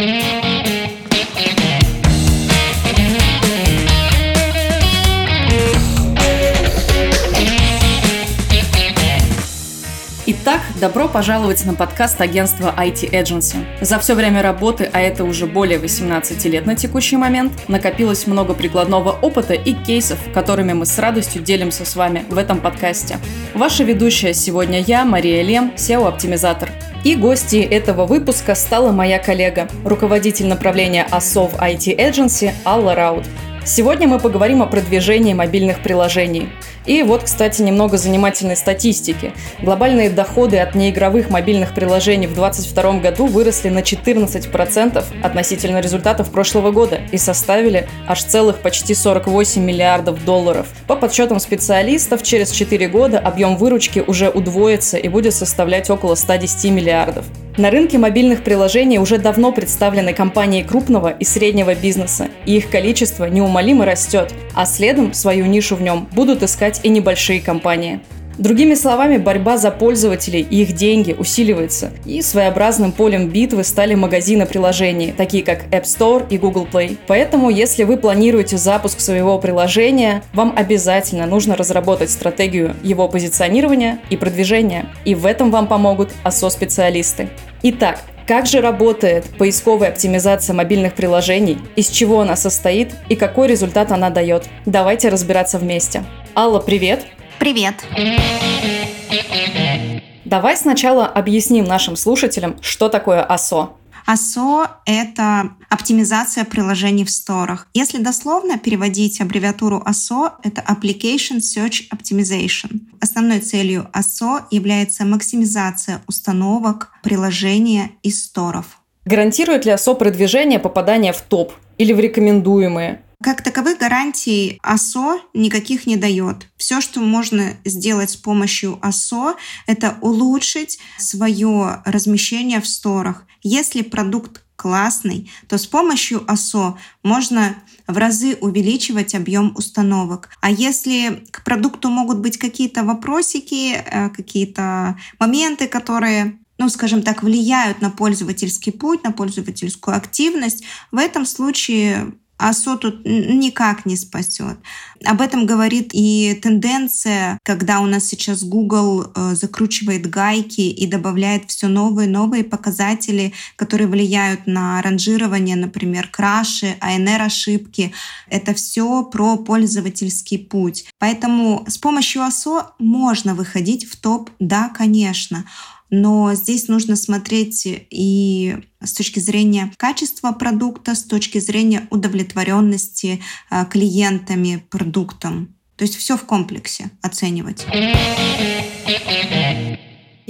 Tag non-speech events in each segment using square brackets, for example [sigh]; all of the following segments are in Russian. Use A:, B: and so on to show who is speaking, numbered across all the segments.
A: Итак, добро пожаловать на подкаст агентства IT Agency. За все время работы, а это уже более 18 лет на текущий момент, накопилось много прикладного опыта и кейсов, которыми мы с радостью делимся с вами в этом подкасте. Ваша ведущая сегодня я, Мария Лем, SEO-оптимизатор. И гостьей этого выпуска стала моя коллега, руководитель направления ASO в IT Agency Алла Раут. Сегодня мы поговорим о продвижении мобильных приложений. И вот, кстати, немного занимательной статистики. Глобальные доходы от неигровых мобильных приложений в 2022 году выросли на 14% относительно результатов прошлого года и составили аж целых почти 48 миллиардов долларов. По подсчетам специалистов, через 4 года объем выручки уже удвоится и будет составлять около 110 миллиардов. На рынке мобильных приложений уже давно представлены компании крупного и среднего бизнеса, и их количество неумолимо растет, а следом свою нишу в нем будут искать и небольшие компании. Другими словами, борьба за пользователей и их деньги усиливается, и своеобразным полем битвы стали магазины приложений, такие как App Store и Google Play. Поэтому, если вы планируете запуск своего приложения, вам обязательно нужно разработать стратегию его позиционирования и продвижения. И в этом вам помогут АСО-специалисты. Итак, как же работает поисковая оптимизация мобильных приложений, из чего она состоит и какой результат она дает? Давайте разбираться вместе. Алла, привет!
B: Привет!
A: Давай сначала объясним нашим слушателям, что такое АСО.
B: ASO — это оптимизация приложений в сторах. Если дословно переводить аббревиатуру ASO, это Application Search Optimization. Основной целью ASO является максимизация установок приложения из сторов.
A: Гарантирует ли ASO продвижение попадания в топ или в рекомендуемые?
B: Как таковых гарантий АСО никаких не дает. Все, что можно сделать с помощью АСО, это улучшить свое размещение в сторах. Если продукт классный, то с помощью АСО можно в разы увеличивать объем установок. А если к продукту могут быть какие-то вопросики, э, какие-то моменты, которые ну, скажем так, влияют на пользовательский путь, на пользовательскую активность, в этом случае АСО тут никак не спасет. Об этом говорит и тенденция, когда у нас сейчас Google э, закручивает гайки и добавляет все новые новые показатели, которые влияют на ранжирование, например, краши, АНР-ошибки. Это все про пользовательский путь. Поэтому с помощью АСО можно выходить в топ, да, конечно. Но здесь нужно смотреть и с точки зрения качества продукта, с точки зрения удовлетворенности э, клиентами продуктом. То есть все в комплексе оценивать.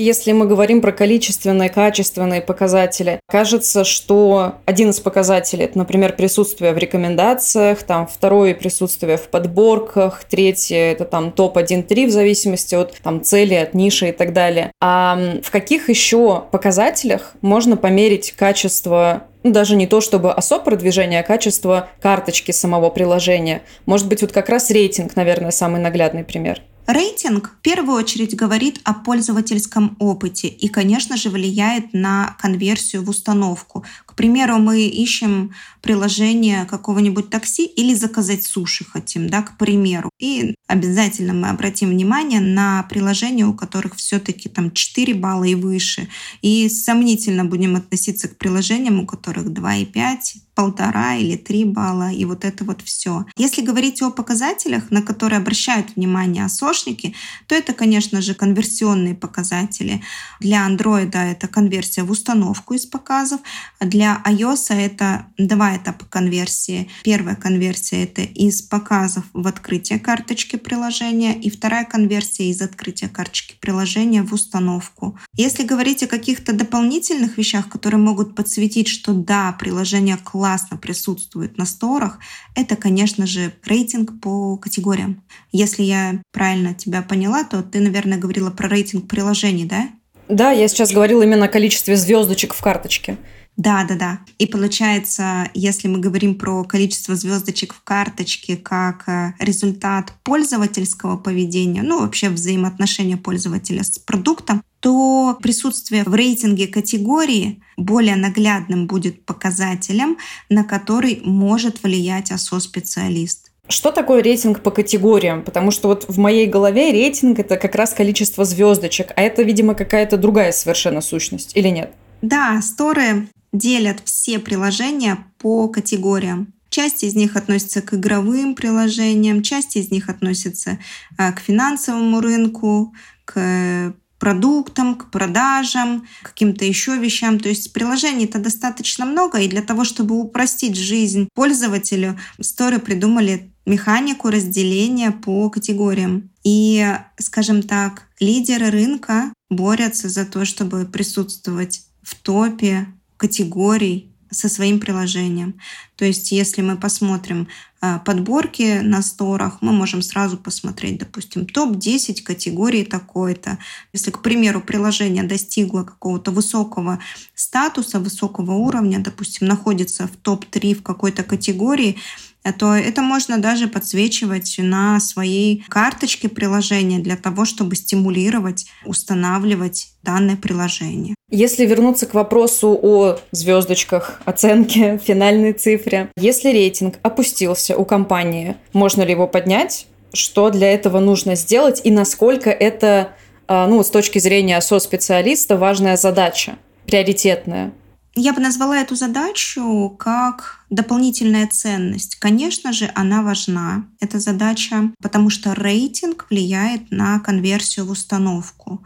A: Если мы говорим про количественные, качественные показатели, кажется, что один из показателей – это, например, присутствие в рекомендациях, там второе – присутствие в подборках, третье – это там топ-1-3 в зависимости от там, цели, от ниши и так далее. А в каких еще показателях можно померить качество ну, даже не то чтобы особо продвижение, а качество карточки самого приложения. Может быть, вот как раз рейтинг, наверное, самый наглядный пример.
B: Рейтинг в первую очередь говорит о пользовательском опыте и, конечно же, влияет на конверсию в установку. Примеру, мы ищем приложение какого-нибудь такси или заказать суши хотим, да, к примеру. И обязательно мы обратим внимание на приложения, у которых все-таки там 4 балла и выше. И сомнительно будем относиться к приложениям, у которых 2,5, полтора или три балла, и вот это вот все. Если говорить о показателях, на которые обращают внимание осошники, то это, конечно же, конверсионные показатели. Для Android это конверсия в установку из показов, а для iOS это два этапа конверсии. Первая конверсия это из показов в открытие карточки приложения, и вторая конверсия из открытия карточки приложения в установку. Если говорить о каких-то дополнительных вещах, которые могут подсветить, что да, приложение классно, присутствует на сторах, это, конечно же, рейтинг по категориям. Если я правильно тебя поняла, то ты, наверное, говорила про рейтинг приложений, да?
A: Да, я сейчас говорила именно о количестве звездочек в карточке.
B: Да, да, да. И получается, если мы говорим про количество звездочек в карточке как э, результат пользовательского поведения, ну вообще взаимоотношения пользователя с продуктом, то присутствие в рейтинге категории более наглядным будет показателем, на который может влиять ОСО-специалист.
A: Что такое рейтинг по категориям? Потому что вот в моей голове рейтинг это как раз количество звездочек, а это, видимо, какая-то другая совершенно сущность, или нет?
B: Да, сторы делят все приложения по категориям. Часть из них относится к игровым приложениям, часть из них относится а, к финансовому рынку, к продуктам, к продажам, к каким-то еще вещам. То есть приложений-то достаточно много, и для того, чтобы упростить жизнь пользователю, сторы придумали механику разделения по категориям. И, скажем так, лидеры рынка борются за то, чтобы присутствовать в топе категорий со своим приложением. То есть, если мы посмотрим а, подборки на сторах, мы можем сразу посмотреть, допустим, топ-10 категорий такой-то. Если, к примеру, приложение достигло какого-то высокого статуса, высокого уровня, допустим, находится в топ-3 в какой-то категории, то это можно даже подсвечивать на своей карточке приложения для того, чтобы стимулировать, устанавливать данное приложение.
A: Если вернуться к вопросу о звездочках, оценке, [laughs] финальной цифре, если рейтинг опустился у компании, можно ли его поднять? Что для этого нужно сделать и насколько это, а, ну, с точки зрения со-специалиста, важная задача, приоритетная?
B: Я бы назвала эту задачу как дополнительная ценность. Конечно же, она важна, эта задача, потому что рейтинг влияет на конверсию в установку.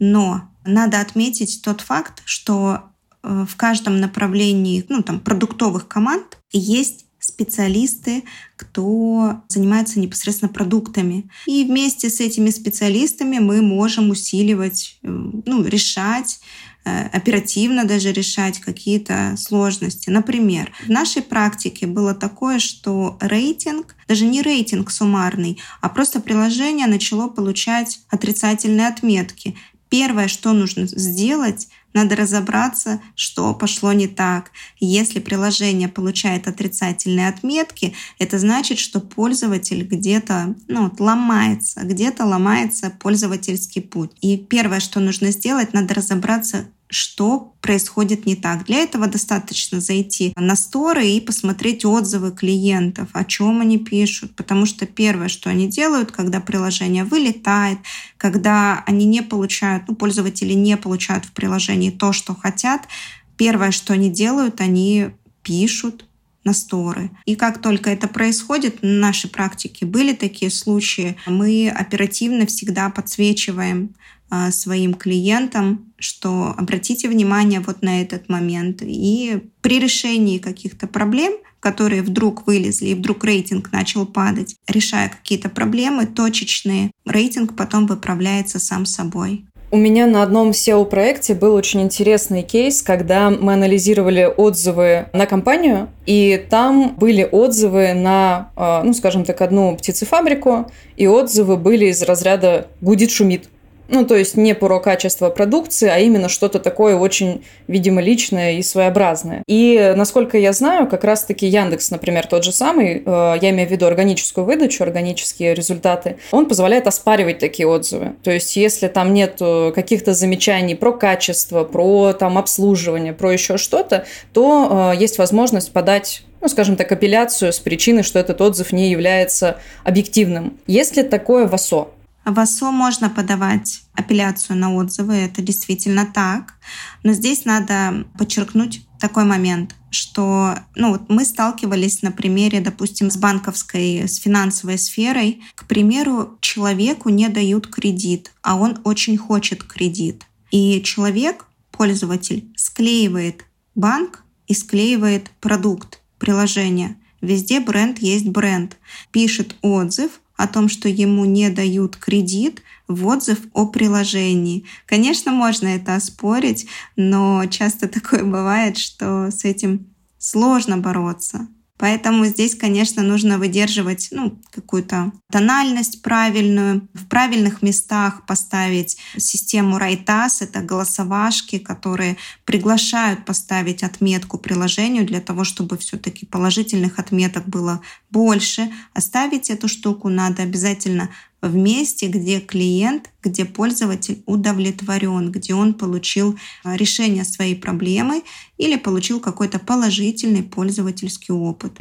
B: Но надо отметить тот факт, что э, в каждом направлении ну, там, продуктовых команд есть специалисты, кто занимается непосредственно продуктами. И вместе с этими специалистами мы можем усиливать, э, ну, решать оперативно даже решать какие-то сложности. Например, в нашей практике было такое, что рейтинг, даже не рейтинг суммарный, а просто приложение начало получать отрицательные отметки. Первое, что нужно сделать, надо разобраться, что пошло не так. Если приложение получает отрицательные отметки, это значит, что пользователь где-то ну, ломается, где-то ломается пользовательский путь. И первое, что нужно сделать, надо разобраться, что происходит не так. Для этого достаточно зайти на сторы и посмотреть отзывы клиентов, о чем они пишут. Потому что первое, что они делают, когда приложение вылетает, когда они не получают, ну, пользователи не получают в приложении то, что хотят, первое, что они делают, они пишут на сторы. И как только это происходит, в нашей практике были такие случаи, мы оперативно всегда подсвечиваем своим клиентам, что обратите внимание вот на этот момент. И при решении каких-то проблем, которые вдруг вылезли и вдруг рейтинг начал падать, решая какие-то проблемы точечные, рейтинг потом выправляется сам собой.
A: У меня на одном SEO-проекте был очень интересный кейс, когда мы анализировали отзывы на компанию, и там были отзывы на, а, ну, скажем так, одну птицефабрику, и отзывы были из разряда «гудит, шумит». Ну, то есть не про качество продукции, а именно что-то такое очень, видимо, личное и своеобразное. И, насколько я знаю, как раз-таки Яндекс, например, тот же самый, э, я имею в виду органическую выдачу, органические результаты, он позволяет оспаривать такие отзывы. То есть, если там нет каких-то замечаний про качество, про там обслуживание, про еще что-то, то э, есть возможность подать ну, скажем так, апелляцию с причиной, что этот отзыв не является объективным. Есть ли такое в ОСО?
B: В ОСО можно подавать апелляцию на отзывы, это действительно так. Но здесь надо подчеркнуть такой момент, что ну, вот мы сталкивались на примере, допустим, с банковской, с финансовой сферой. К примеру, человеку не дают кредит, а он очень хочет кредит. И человек, пользователь, склеивает банк и склеивает продукт, приложение. Везде бренд есть бренд. Пишет отзыв, о том, что ему не дают кредит, в отзыв о приложении. Конечно, можно это оспорить, но часто [laughs] такое бывает, что с этим сложно бороться. Поэтому здесь, конечно, нужно выдерживать ну, какую-то тональность правильную, в правильных местах поставить систему Райтас, это голосовашки, которые приглашают поставить отметку приложению для того, чтобы все-таки положительных отметок было больше. Оставить эту штуку надо обязательно в месте, где клиент, где пользователь удовлетворен, где он получил а, решение своей проблемы или получил какой-то положительный пользовательский опыт.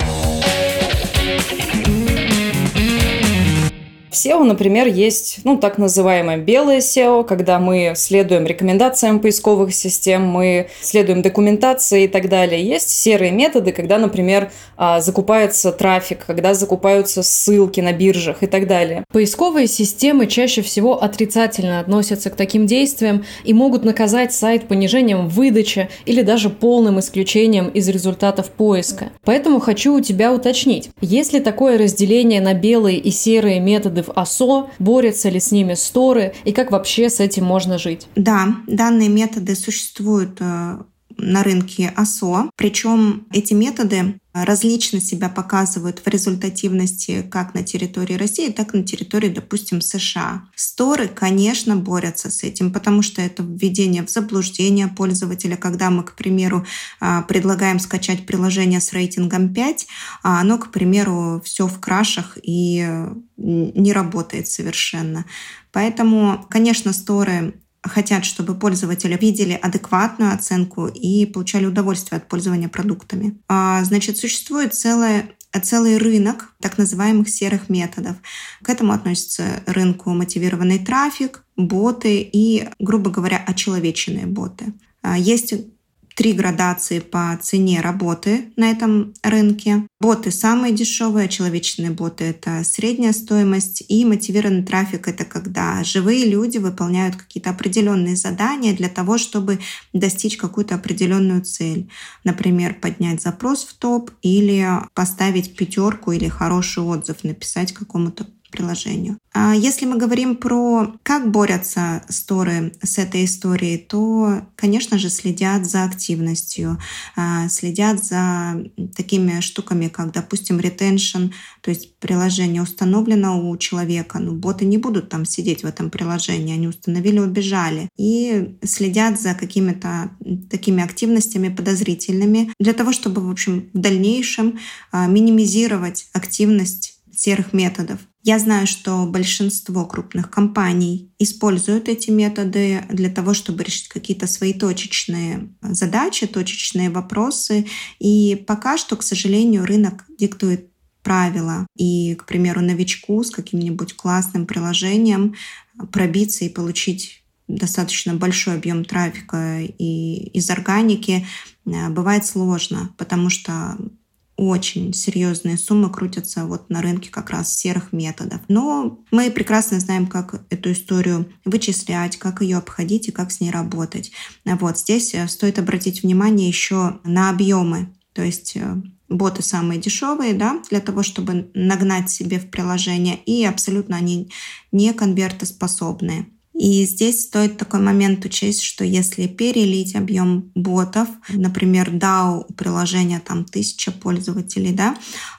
A: В SEO, например, есть, ну, так называемое белое SEO, когда мы следуем рекомендациям поисковых систем, мы следуем документации и так далее. Есть серые методы, когда, например, а, закупается трафик, когда закупаются ссылки на биржах и так далее.
C: Поисковые системы чаще всего отрицательно относятся к таким действиям и могут наказать сайт понижением выдачи или даже полным исключением из результатов поиска. Поэтому хочу у тебя уточнить, есть ли такое разделение на белые и серые методы в ОСО, борются ли с ними сторы и как вообще с этим можно жить?
B: Да, данные методы существуют э, на рынке ОСО. Причем эти методы различно себя показывают в результативности как на территории России, так и на территории, допустим, США. Сторы, конечно, борются с этим, потому что это введение в заблуждение пользователя, когда мы, к примеру, а, предлагаем скачать приложение с рейтингом 5, а оно, к примеру, все в крашах и не работает совершенно. Поэтому, конечно, сторы хотят, чтобы пользователи видели адекватную оценку и получали удовольствие от пользования продуктами. А, значит, существует целая целый рынок так называемых серых методов. К этому относится рынку мотивированный трафик, боты и, грубо говоря, очеловеченные боты. А, есть три градации по цене работы на этом рынке. Боты самые дешевые, человечные боты — это средняя стоимость, и мотивированный трафик — это когда живые люди выполняют какие-то определенные задания для того, чтобы достичь какую-то определенную цель. Например, поднять запрос в топ или поставить пятерку или хороший отзыв, написать какому-то приложению. А если мы говорим про как борются сторы с этой историей, то, конечно же, следят за активностью, а, следят за такими штуками, как, допустим, retention, то есть приложение установлено у человека, но боты не будут там сидеть в этом приложении, они установили, убежали. И следят за какими-то такими активностями подозрительными для того, чтобы, в общем, в дальнейшем а, минимизировать активность серых методов. Я знаю, что большинство крупных компаний используют эти методы для того, чтобы решить какие-то свои точечные задачи, точечные вопросы. И пока что, к сожалению, рынок диктует правила. И, к примеру, новичку с каким-нибудь классным приложением пробиться и получить достаточно большой объем трафика и из органики э, бывает сложно, потому что очень серьезные суммы крутятся вот на рынке как раз серых методов. Но мы прекрасно знаем, как эту историю вычислять, как ее обходить и как с ней работать. Вот здесь э, стоит обратить внимание еще на объемы. То есть э, боты самые дешевые, да, для того, чтобы нагнать себе в приложение, и абсолютно они не конвертоспособные. И здесь стоит такой момент учесть, что если перелить объем ботов, например, DAO у приложения там тысяча пользователей, да,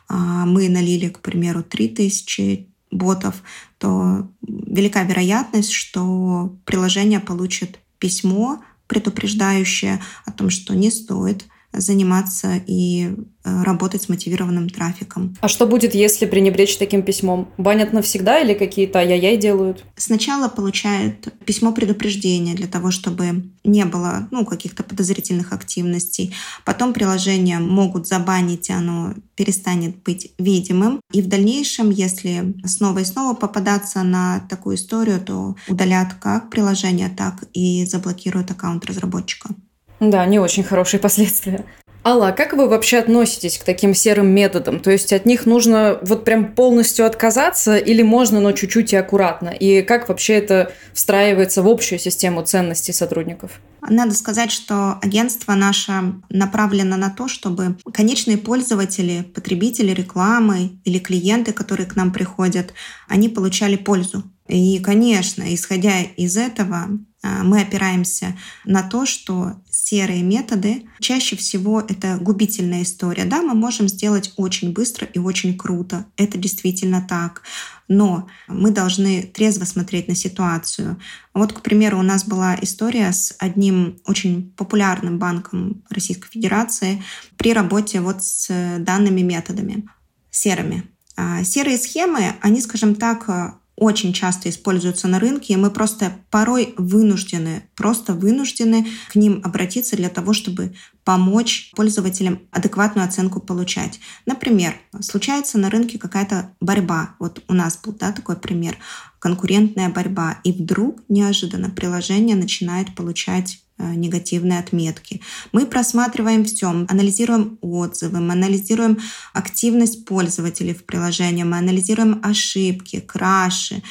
B: а мы налили, к примеру, 3000 ботов, то велика вероятность, что приложение получит письмо, предупреждающее о том, что не стоит заниматься и э, работать с мотивированным трафиком.
A: А что будет, если пренебречь таким письмом? Банят навсегда или какие-то ай-яй делают?
B: Сначала получают письмо предупреждения для того, чтобы не было ну, каких-то подозрительных активностей. Потом приложение могут забанить, и оно перестанет быть видимым. И в дальнейшем, если снова и снова попадаться на такую историю, то удалят как приложение, так и заблокируют аккаунт разработчика.
A: Да, не очень хорошие [laughs] последствия. Алла, как вы вообще относитесь к таким серым методам? То есть от них нужно вот прям полностью отказаться или можно, но чуть-чуть и аккуратно? И как вообще это встраивается в общую систему ценностей сотрудников?
B: Надо сказать, что агентство наше направлено на то, чтобы конечные пользователи, потребители рекламы или клиенты, которые к нам приходят, они получали пользу. И, конечно, исходя из этого, а, мы опираемся на то, что серые методы чаще всего это губительная история. Да, мы можем сделать очень быстро и очень круто. Это действительно так. Но мы должны трезво смотреть на ситуацию. Вот, к примеру, у нас была история с одним очень популярным банком Российской Федерации при работе вот с данными методами серыми. А серые схемы, они, скажем так, очень часто используются на рынке, и мы просто порой вынуждены, просто вынуждены к ним обратиться для того, чтобы помочь пользователям адекватную оценку получать. Например, случается на рынке какая-то борьба. Вот у нас был да, такой пример. Конкурентная борьба. И вдруг неожиданно приложение начинает получать негативные отметки. Мы просматриваем все, анализируем отзывы, мы анализируем активность пользователей в приложении, мы анализируем ошибки, краши,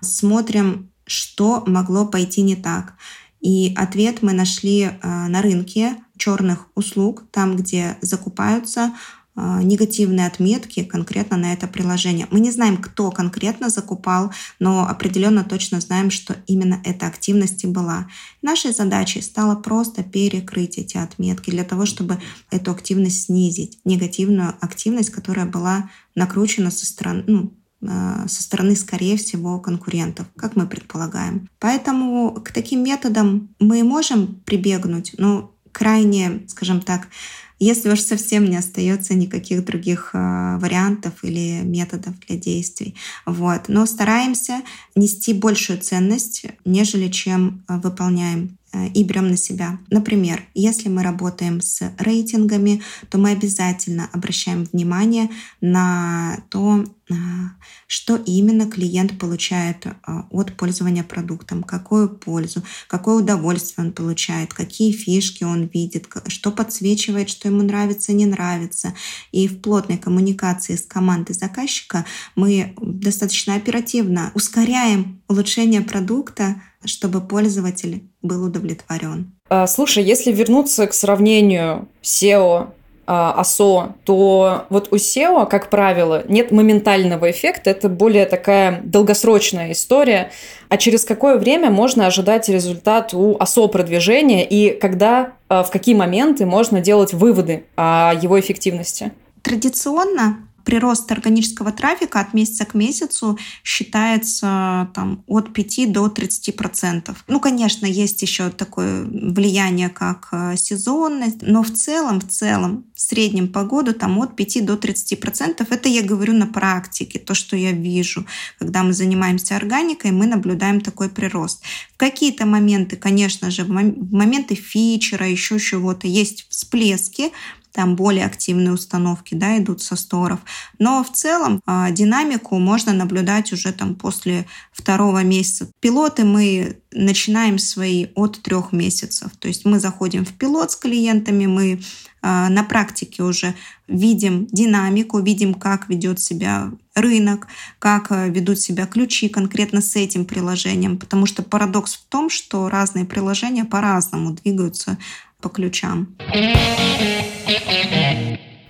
B: смотрим, что могло пойти не так. И ответ мы нашли э, на рынке черных услуг, там, где закупаются негативные отметки конкретно на это приложение. Мы не знаем, кто конкретно закупал, но определенно точно знаем, что именно эта активность и была. Нашей задачей стало просто перекрыть эти отметки для того, чтобы эту активность снизить, негативную активность, которая была накручена со стороны, ну, а, со стороны, скорее всего, конкурентов, как мы предполагаем. Поэтому к таким методам мы можем прибегнуть, но крайне, скажем так, если уж совсем не остается никаких других э, вариантов или методов для действий. Вот. Но стараемся нести большую ценность, нежели чем э, выполняем и берем на себя. Например, если мы работаем с рейтингами, то мы обязательно обращаем внимание на то, э, что именно клиент получает э, от пользования продуктом, какую пользу, какое удовольствие он получает, какие фишки он видит, что подсвечивает, что ему нравится, не нравится. И в плотной коммуникации с командой заказчика мы достаточно оперативно ускоряем улучшение продукта, чтобы пользователь был удовлетворен.
A: А, слушай, если вернуться к сравнению SEO ASO, а, то вот у SEO, как правило, нет моментального эффекта, это более такая долгосрочная история. А через какое время можно ожидать результат у ASO продвижения и когда, а, в какие моменты можно делать выводы о его эффективности?
B: Традиционно прирост органического трафика от месяца к месяцу считается там, от 5 до 30 процентов. Ну, конечно, есть еще такое влияние, как э, сезонность, но в целом, в целом, в среднем по году там от 5 до 30 процентов. Это я говорю на практике, то, что я вижу. Когда мы занимаемся органикой, мы наблюдаем такой прирост. В какие-то моменты, конечно же, в моменты фичера, еще чего-то есть всплески, там более активные установки да, идут со сторов. Но в целом э, динамику можно наблюдать уже там после второго месяца. Пилоты мы начинаем свои от трех месяцев. То есть мы заходим в пилот с клиентами, мы э, на практике уже видим динамику, видим, как ведет себя рынок, как э, ведут себя ключи конкретно с этим приложением. Потому что парадокс в том, что разные приложения по-разному двигаются по ключам.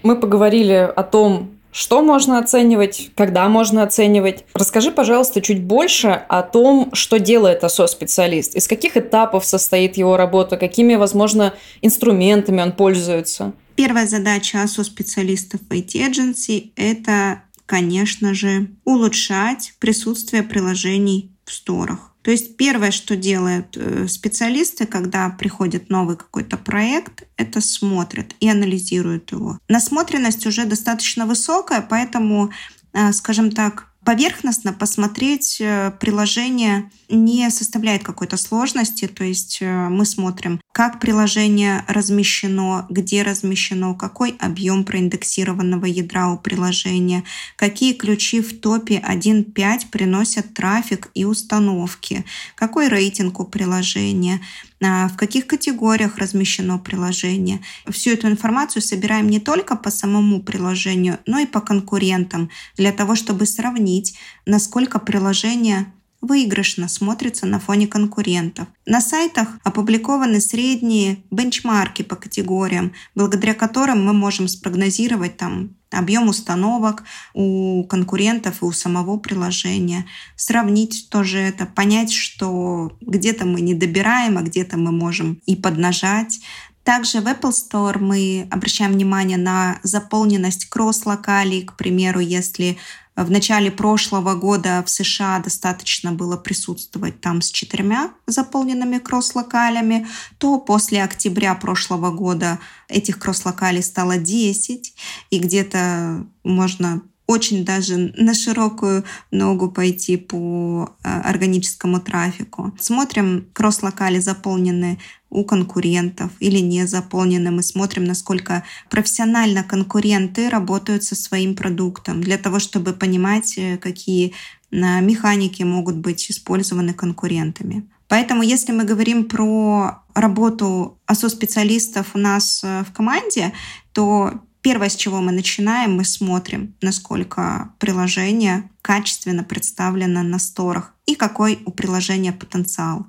A: Мы поговорили о том, что можно оценивать, когда можно оценивать. Расскажи, пожалуйста, чуть больше о том, что делает ОСО-специалист, из каких этапов состоит его работа, какими, возможно, инструментами он пользуется.
B: Первая задача ОСО-специалистов в IT-эдженси – это, конечно же, улучшать присутствие приложений в сторах. То есть первое, что делают э, специалисты, когда приходит новый какой-то проект, это смотрят и анализируют его. Насмотренность уже достаточно высокая, поэтому, э, скажем так, поверхностно посмотреть э, приложение не составляет какой-то сложности. То есть мы смотрим, как приложение размещено, где размещено, какой объем проиндексированного ядра у приложения, какие ключи в топе 1.5 приносят трафик и установки, какой рейтинг у приложения, а, в каких категориях размещено приложение. Всю эту информацию собираем не только по самому приложению, но и по конкурентам, для того, чтобы сравнить, насколько приложение выигрышно смотрится на фоне конкурентов. На сайтах опубликованы средние бенчмарки по категориям, благодаря которым мы можем спрогнозировать там объем установок у конкурентов и у самого приложения, сравнить тоже это, понять, что где-то мы не добираем, а где-то мы можем и поднажать. Также в Apple Store мы обращаем внимание на заполненность кросс-локалей, к примеру, если в начале прошлого года в США достаточно было присутствовать там с четырьмя заполненными кросс-локалями, то после октября прошлого года этих кросс-локалей стало 10, и где-то можно очень даже на широкую ногу пойти по э, органическому трафику. Смотрим, кросс-локали заполнены у конкурентов или не заполнены. Мы смотрим, насколько профессионально конкуренты работают со своим продуктом для того, чтобы понимать, э, какие э, механики могут быть использованы конкурентами. Поэтому, если мы говорим про работу АСО-специалистов у нас в команде, то Первое, с чего мы начинаем, мы смотрим, насколько приложение качественно представлено на сторах и какой у приложения потенциал.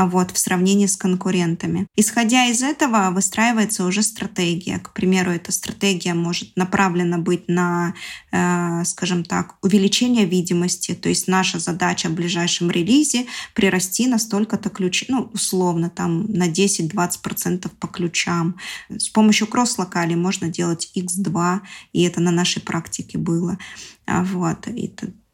B: А вот, в сравнении с конкурентами. Исходя из этого выстраивается уже стратегия. К примеру, эта стратегия может направлена быть на, э, скажем так, увеличение видимости. То есть наша задача в ближайшем релизе прирасти на столько-то ключей, ну, условно, там на 10-20% по ключам. С помощью кросс-локалей можно делать X2, и это на нашей практике было. А вот. И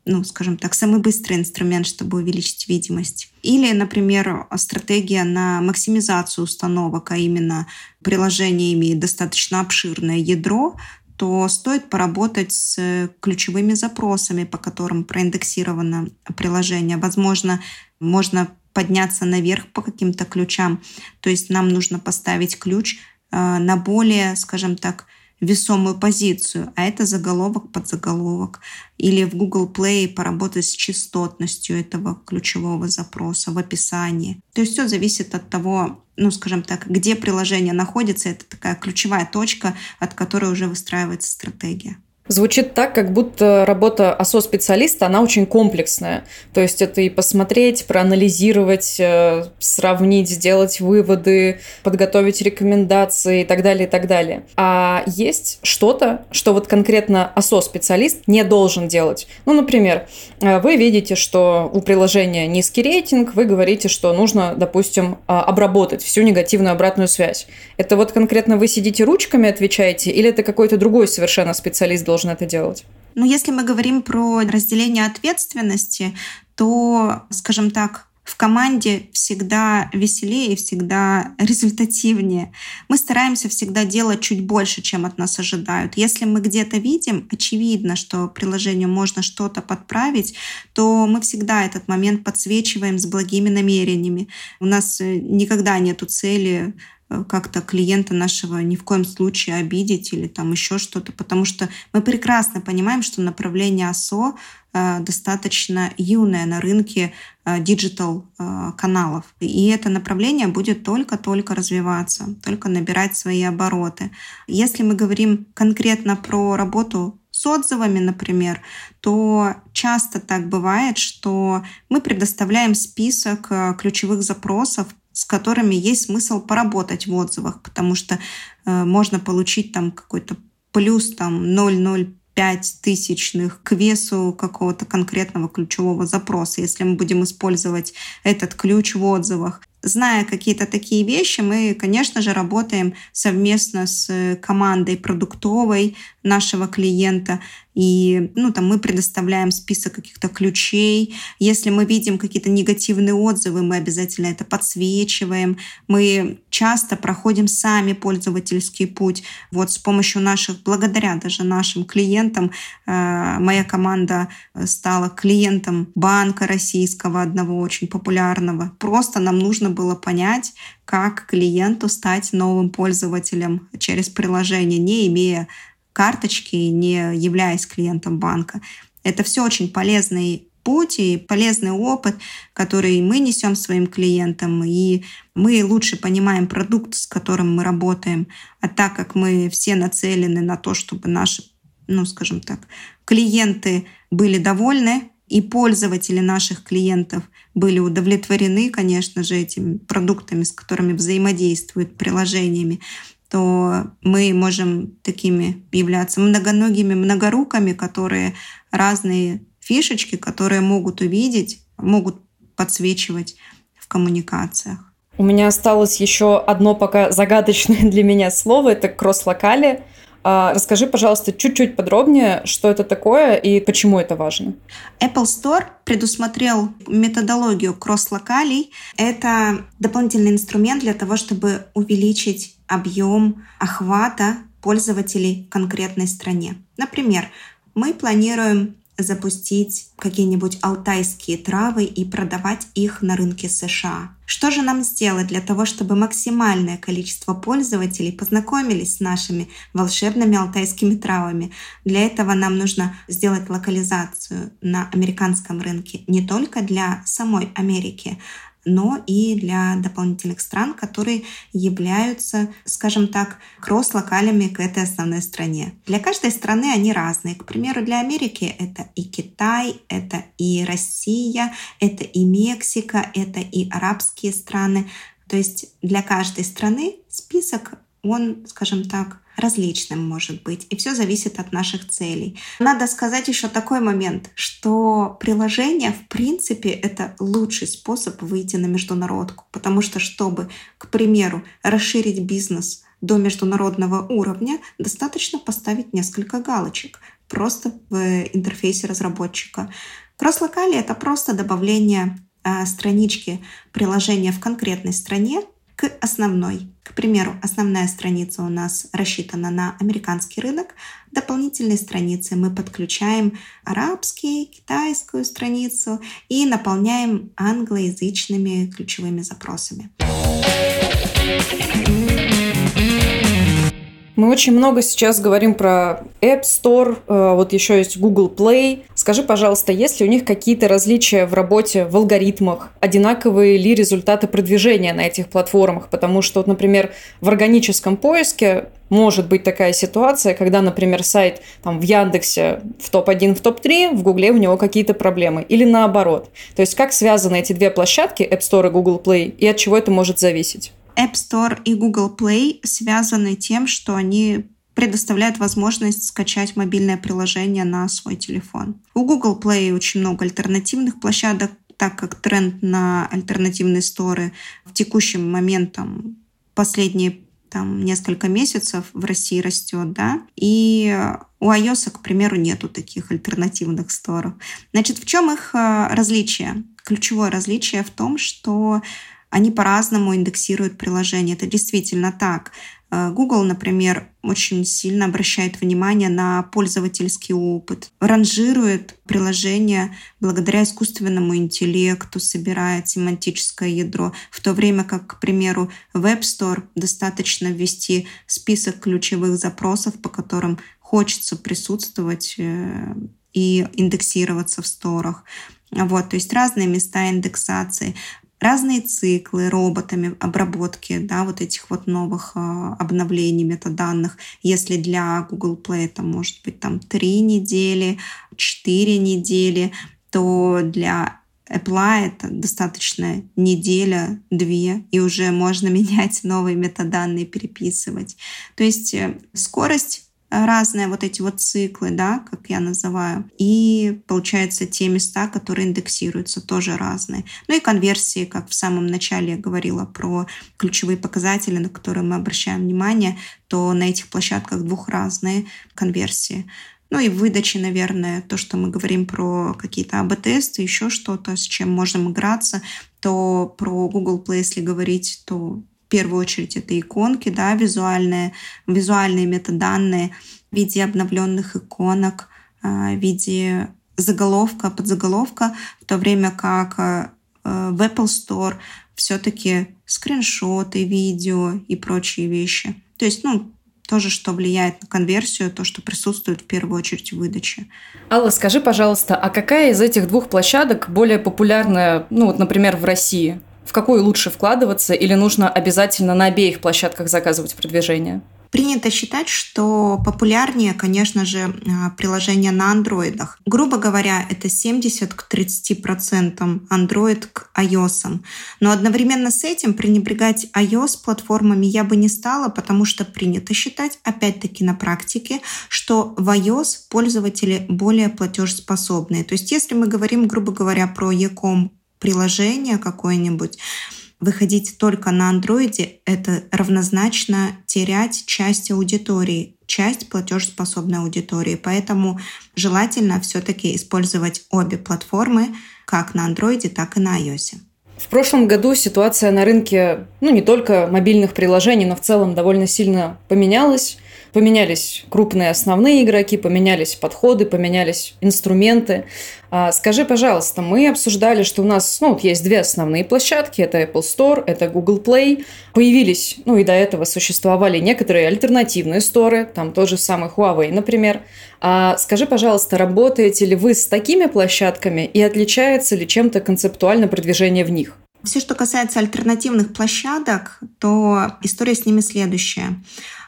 B: ну, скажем так, самый быстрый инструмент, чтобы увеличить видимость. Или, например, стратегия на максимизацию установок, а именно приложение имеет достаточно обширное ядро, то стоит поработать с ключевыми запросами, по которым проиндексировано приложение. Возможно, можно подняться наверх по каким-то ключам. То есть нам нужно поставить ключ э, на более, скажем так, весомую позицию, а это заголовок под заголовок. Или в Google Play поработать с частотностью этого ключевого запроса в описании. То есть все зависит от того, ну, скажем так, где приложение находится. Это такая ключевая точка, от которой уже выстраивается стратегия.
A: Звучит так, как будто работа ОСО-специалиста, она очень комплексная. То есть это и посмотреть, проанализировать, э, сравнить, сделать выводы, подготовить рекомендации и так далее, и так далее. А есть что-то, что вот конкретно ОСО-специалист не должен делать. Ну, например, э, вы видите, что у приложения низкий рейтинг, вы говорите, что нужно, допустим, а, обработать всю негативную обратную связь. Это вот конкретно вы сидите ручками, отвечаете, или это какой-то другой совершенно специалист должен должен это делать?
B: Ну, если мы говорим про разделение ответственности, то, скажем так, в команде всегда веселее всегда результативнее. Мы стараемся всегда делать чуть больше, чем от нас ожидают. Если мы где-то видим, очевидно, что приложению можно что-то подправить, то мы всегда этот момент подсвечиваем с благими намерениями. У нас э, никогда нету цели как-то клиента нашего ни в коем случае обидеть или там еще что-то, потому что мы прекрасно понимаем, что направление АСО э, достаточно юное на рынке digital э, каналов. И это направление будет только-только развиваться, только набирать свои обороты. Если мы говорим конкретно про работу с отзывами, например, то часто так бывает, что мы предоставляем список ключевых запросов с которыми есть смысл поработать в отзывах, потому что э, можно получить там какой-то плюс там 0,05 тысячных к весу какого-то конкретного ключевого запроса, если мы будем использовать этот ключ в отзывах. Зная какие-то такие вещи, мы, конечно же, работаем совместно с командой продуктовой нашего клиента и ну, там мы предоставляем список каких-то ключей. Если мы видим какие-то негативные отзывы, мы обязательно это подсвечиваем. Мы часто проходим сами пользовательский путь. Вот с помощью наших, благодаря даже нашим клиентам, э, моя команда стала клиентом банка российского, одного очень популярного. Просто нам нужно было понять, как клиенту стать новым пользователем через приложение, не имея карточки, не являясь клиентом банка. Это все очень полезный путь и полезный опыт, который мы несем своим клиентам, и мы лучше понимаем продукт, с которым мы работаем. А так как мы все нацелены на то, чтобы наши, ну, скажем так, клиенты были довольны, и пользователи наших клиентов были удовлетворены, конечно же, этими продуктами, с которыми взаимодействуют приложениями, то мы можем такими являться многоногими, многоруками, которые разные фишечки, которые могут увидеть, могут подсвечивать в коммуникациях.
A: У меня осталось еще одно пока загадочное для меня слово, это кросс-локали. А, расскажи, пожалуйста, чуть-чуть подробнее, что это такое и почему это важно.
B: Apple Store предусмотрел методологию кросс-локалей. Это дополнительный инструмент для того, чтобы увеличить объем охвата пользователей в конкретной стране. Например, Мы планируем запустить какие-нибудь алтайские травы и продавать их на рынке США. Что же нам сделать для того, чтобы максимальное количество пользователей познакомились с нашими волшебными алтайскими травами? Для этого нам нужно сделать локализацию на американском рынке не только для самой Америки, но и для дополнительных стран, которые являются, скажем так, кросс-локалями к этой основной стране. Для каждой страны они разные. К примеру, для Америки это и Китай, это и Россия, это и Мексика, это и арабские страны. То есть для каждой страны список, он, скажем так, различным может быть, и все зависит от наших целей. Надо сказать еще такой момент, что приложение, в принципе, это лучший способ выйти на международку, потому что, чтобы, к примеру, расширить бизнес до международного уровня, достаточно поставить несколько галочек просто в интерфейсе разработчика. Кросс-локали — это просто добавление э, странички приложения в конкретной стране к основной. К примеру, основная страница у нас рассчитана на американский рынок. Дополнительные страницы мы подключаем арабский, китайскую страницу и наполняем англоязычными ключевыми запросами.
A: Мы очень много сейчас говорим про App Store, э, вот еще есть Google Play. Скажи, пожалуйста, есть ли у них какие-то различия в работе, в алгоритмах? Одинаковые ли результаты продвижения на этих платформах? Потому что, вот, например, в органическом поиске может быть такая ситуация, когда, например, сайт там, в Яндексе в топ-1, в топ-3, в Гугле у него какие-то проблемы. Или наоборот. То есть как связаны эти две площадки, App Store и Google Play, и от чего это может зависеть?
B: App Store и Google Play связаны тем, что они предоставляют возможность скачать мобильное приложение на свой телефон. У Google Play очень много альтернативных площадок, так как тренд на альтернативные сторы в текущий момент, там, последние там, несколько месяцев в России растет, да, и у iOS, к примеру, нету таких альтернативных сторов. Значит, в чем их э, различие? Ключевое различие в том, что они по-разному индексируют приложение. Это действительно так. Э, Google, например, очень сильно обращает внимание на пользовательский опыт, ранжирует приложение благодаря искусственному интеллекту, собирает семантическое ядро, в то время как, к примеру, в App Store достаточно ввести список ключевых запросов, по которым хочется присутствовать э, и индексироваться в сторах. Вот, то есть разные места индексации разные циклы роботами обработки да, вот этих вот новых э, обновлений метаданных. Если для Google Play это может быть там три недели, четыре недели, то для Apple это достаточно неделя, две, и уже можно [laughs] менять новые метаданные, переписывать. То есть э, скорость разные вот эти вот циклы, да, как я называю. И получается те места, которые индексируются, тоже разные. Ну и конверсии, как в самом начале я говорила про ключевые показатели, на которые мы обращаем внимание, то на этих площадках двух разные конверсии. Ну и выдачи, наверное, то, что мы говорим про какие-то АБ-тесты, еще что-то, с чем можем играться, то про Google Play, если говорить, то в первую очередь это иконки, да, визуальные, визуальные метаданные в виде обновленных иконок, а, в виде заголовка, подзаголовка, в то время как э, в Apple Store все-таки скриншоты, видео и прочие вещи. То есть, ну, тоже, что влияет на конверсию, то, что присутствует в первую очередь в выдаче.
A: Алла, скажи, пожалуйста, а какая из этих двух площадок более популярная, ну вот, например, в России? В какую лучше вкладываться или нужно обязательно на обеих площадках заказывать продвижение?
B: Принято считать, что популярнее, конечно же, а, приложения на андроидах. Грубо говоря, это 70 к 30 процентам Android к iOS. Но одновременно с этим пренебрегать iOS платформами я бы не стала, потому что принято считать, опять-таки на практике, что в iOS пользователи более платежеспособные. То есть если мы говорим, грубо говоря, про e-com приложение какое-нибудь, выходить только на андроиде, это равнозначно терять часть аудитории, часть платежеспособной аудитории. Поэтому желательно все-таки использовать обе платформы, как на андроиде, так и на iOS.
A: В прошлом году ситуация на рынке, ну, не только мобильных приложений, но в целом довольно сильно поменялась поменялись крупные основные игроки, поменялись подходы, поменялись инструменты. А, скажи, пожалуйста, мы обсуждали, что у нас ну, вот есть две основные площадки. Это Apple Store, это Google Play. Появились, ну и до этого существовали некоторые альтернативные сторы, там тот же самый Huawei, например. А скажи, пожалуйста, работаете ли вы с такими площадками и отличается ли чем-то концептуально продвижение в них?
B: Все, что касается альтернативных площадок, то история с ними следующая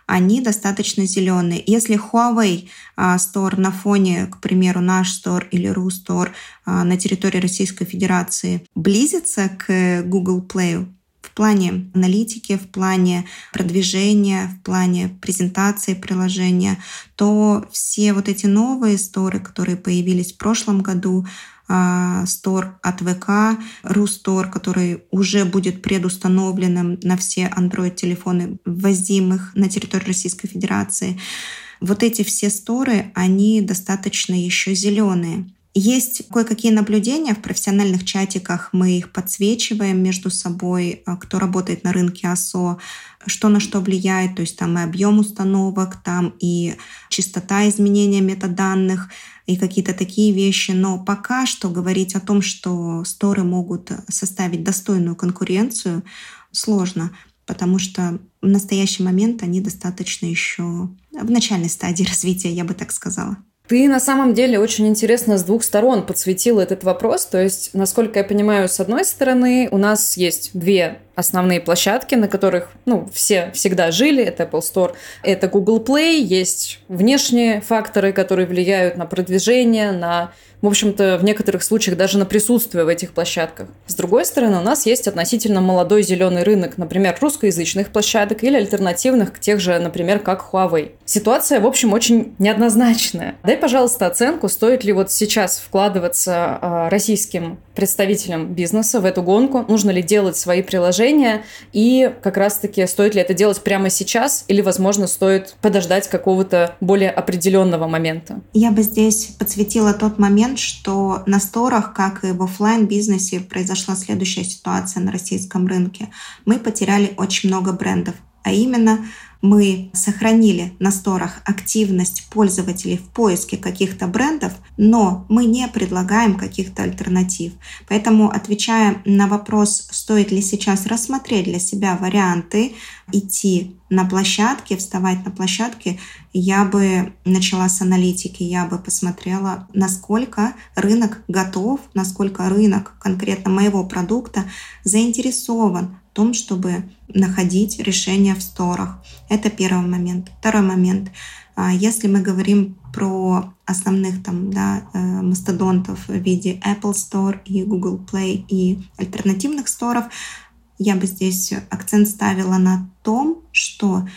B: они достаточно зеленые. Если Huawei Store на фоне, к примеру, наш Store или RuStore на территории Российской Федерации близится к Google Play, в плане аналитики, в плане продвижения, в плане презентации приложения, то все вот эти новые сторы, которые появились в прошлом году, стор от ВК, Рустор, который уже будет предустановленным на все Android-телефоны, ввозимых на территорию Российской Федерации. Вот эти все сторы, они достаточно еще зеленые. Есть кое-какие наблюдения в профессиональных чатиках, мы их подсвечиваем между собой, а, кто работает на рынке ОСО, что на что влияет, то есть там и объем установок, там и частота изменения метаданных, и какие-то такие вещи. Но пока что говорить о том, что сторы могут составить достойную конкуренцию, сложно, потому что в настоящий момент они достаточно еще в начальной стадии [laughs] развития, я бы так сказала.
A: Ты на самом деле очень интересно с двух сторон подсветила этот вопрос. То есть, насколько я понимаю, с одной стороны, у нас есть две основные площадки, на которых ну, все всегда жили. Это Apple Store, это Google Play. Есть внешние факторы, которые влияют на продвижение, на в общем-то, в некоторых случаях даже на присутствие в этих площадках. С другой стороны, у нас есть относительно молодой зеленый рынок, например, русскоязычных площадок или альтернативных к тех же, например, как Huawei. Ситуация, в общем, очень неоднозначная. Дай, пожалуйста, оценку, стоит ли вот сейчас вкладываться э, российским представителям бизнеса в эту гонку, нужно ли делать свои приложения и как раз-таки стоит ли это делать прямо сейчас или, возможно, стоит подождать какого-то более определенного момента.
B: Я бы здесь подсветила тот момент, что на сторах, как и в офлайн бизнесе произошла следующая ситуация на российском рынке. Мы потеряли очень много брендов, а именно мы сохранили на сторах активность пользователей в поиске каких-то брендов, но мы не предлагаем каких-то альтернатив. Поэтому, отвечая на вопрос, стоит ли сейчас рассмотреть для себя варианты идти на площадке, вставать на площадке, я бы начала с аналитики, я бы посмотрела, насколько рынок готов, насколько рынок конкретно моего продукта заинтересован том, чтобы находить решения в сторах. Это первый момент. Второй момент. А, если мы говорим про основных там, да, э, мастодонтов в виде Apple Store и Google Play и альтернативных сторов, я бы здесь акцент ставила на том, что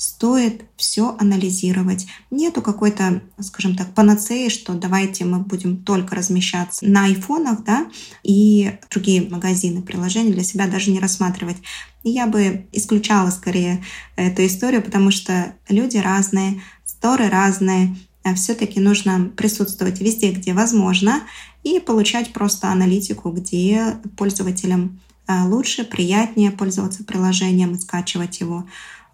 B: стоит все анализировать. Нету какой-то, скажем так, панацеи, что давайте мы будем только размещаться на айфонах, да, и другие магазины, приложения для себя даже не рассматривать. Я бы исключала скорее эту историю, потому что люди разные, сторы разные, а все-таки нужно присутствовать везде, где возможно, и получать просто аналитику, где пользователям а, лучше, приятнее пользоваться приложением и скачивать его.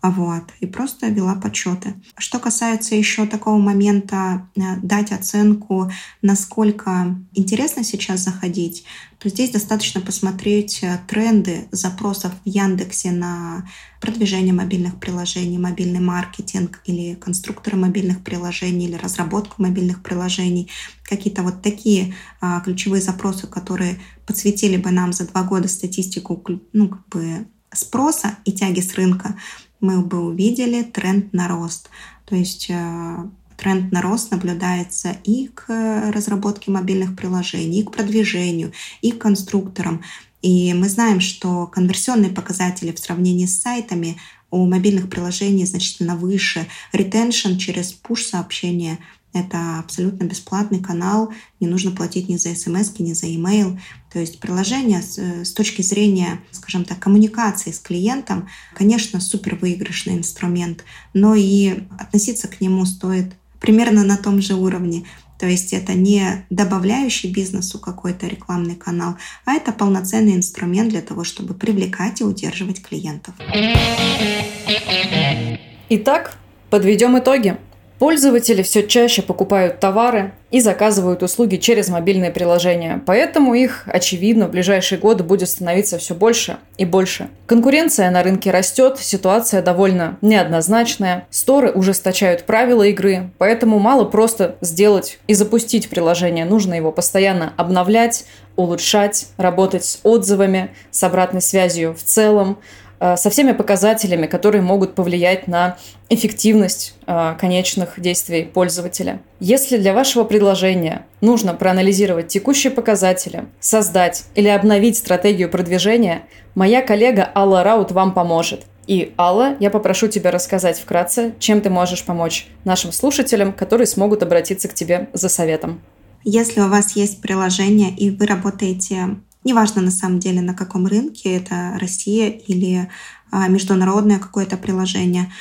B: Вот, и просто вела подсчеты. Что касается еще такого момента э, дать оценку, насколько интересно сейчас заходить, то здесь достаточно посмотреть э, тренды запросов в Яндексе на продвижение мобильных приложений, мобильный маркетинг или конструкторы мобильных приложений или разработку мобильных приложений. Какие-то вот такие а, ключевые запросы, которые подсветили бы нам за два года статистику ну, как бы спроса и тяги с рынка, мы бы увидели тренд на рост. То есть э, тренд на рост наблюдается и к разработке мобильных приложений, и к продвижению, и к конструкторам. И мы знаем, что конверсионные показатели в сравнении с сайтами у мобильных приложений значительно выше. Ретеншн через пуш-сообщения это абсолютно бесплатный канал, не нужно платить ни за смс, ни за email. То есть приложение с, с точки зрения, скажем так, коммуникации с клиентом, конечно, супер выигрышный инструмент, но и относиться к нему стоит примерно на том же уровне. То есть это не добавляющий бизнесу какой-то рекламный канал, а это полноценный инструмент для того, чтобы привлекать и удерживать клиентов.
A: Итак, Подведем итоги. Пользователи все чаще покупают товары и заказывают услуги через мобильные приложения, поэтому их, очевидно, в ближайшие годы будет становиться все больше и больше. Конкуренция на рынке растет, ситуация довольно неоднозначная, сторы ужесточают правила игры, поэтому мало просто сделать и запустить приложение, нужно его постоянно обновлять, улучшать, работать с отзывами, с обратной связью в целом, со всеми показателями, которые могут повлиять на эффективность э, конечных действий пользователя. Если для вашего предложения нужно проанализировать текущие показатели, создать или обновить стратегию продвижения, моя коллега Алла Раут вам поможет. И, Алла, я попрошу тебя рассказать вкратце, чем ты можешь помочь нашим слушателям, которые смогут обратиться к тебе за советом.
B: Если у вас есть приложение и вы работаете Неважно на самом деле, на каком рынке, это Россия или а, международное какое-то приложение.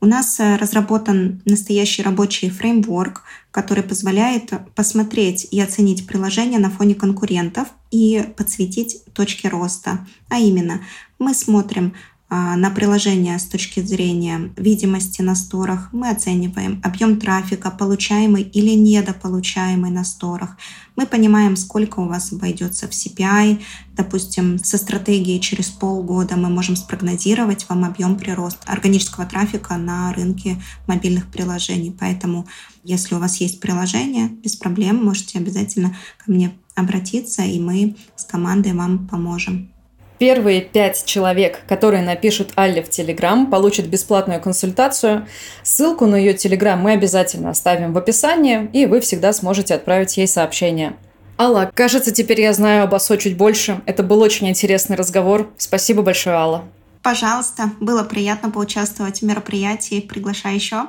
B: У нас э, разработан настоящий рабочий фреймворк, который позволяет посмотреть и оценить приложение на фоне конкурентов и подсветить точки роста. А именно, мы смотрим, на приложение с точки зрения видимости на сторах. Мы оцениваем объем трафика, получаемый или недополучаемый на сторах. Мы понимаем, сколько у вас обойдется в CPI. Допустим, со стратегией через полгода мы можем спрогнозировать вам объем прироста органического трафика на рынке мобильных приложений. Поэтому, если у вас есть приложение, без проблем можете обязательно ко мне обратиться, и мы с командой вам поможем.
A: Первые пять человек, которые напишут Алле в Телеграм, получат бесплатную консультацию. Ссылку на ее Телеграм мы обязательно оставим в описании, и вы всегда сможете отправить ей сообщение. Алла, кажется, теперь я знаю об ОСО чуть больше. Это был очень интересный разговор. Спасибо большое, Алла.
B: Пожалуйста, было приятно поучаствовать в мероприятии. Приглашаю еще.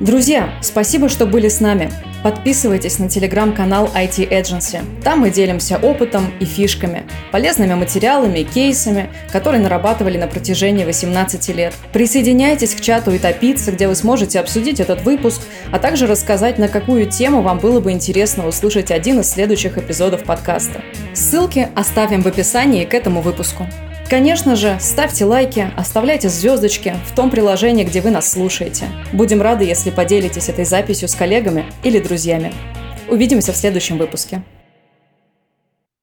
A: Друзья, спасибо, что были с нами. Подписывайтесь на телеграм-канал IT Agency. Там мы делимся опытом и фишками, полезными материалами и кейсами, которые нарабатывали на протяжении 18 лет. Присоединяйтесь к чату и топиться, где вы сможете обсудить этот выпуск, а также рассказать, на какую тему вам было бы интересно услышать один из следующих эпизодов подкаста. Ссылки оставим в описании к этому выпуску. Конечно же, ставьте лайки, оставляйте звездочки в том приложении, где вы нас слушаете. Будем рады, если поделитесь этой записью с коллегами или друзьями. Увидимся в следующем выпуске.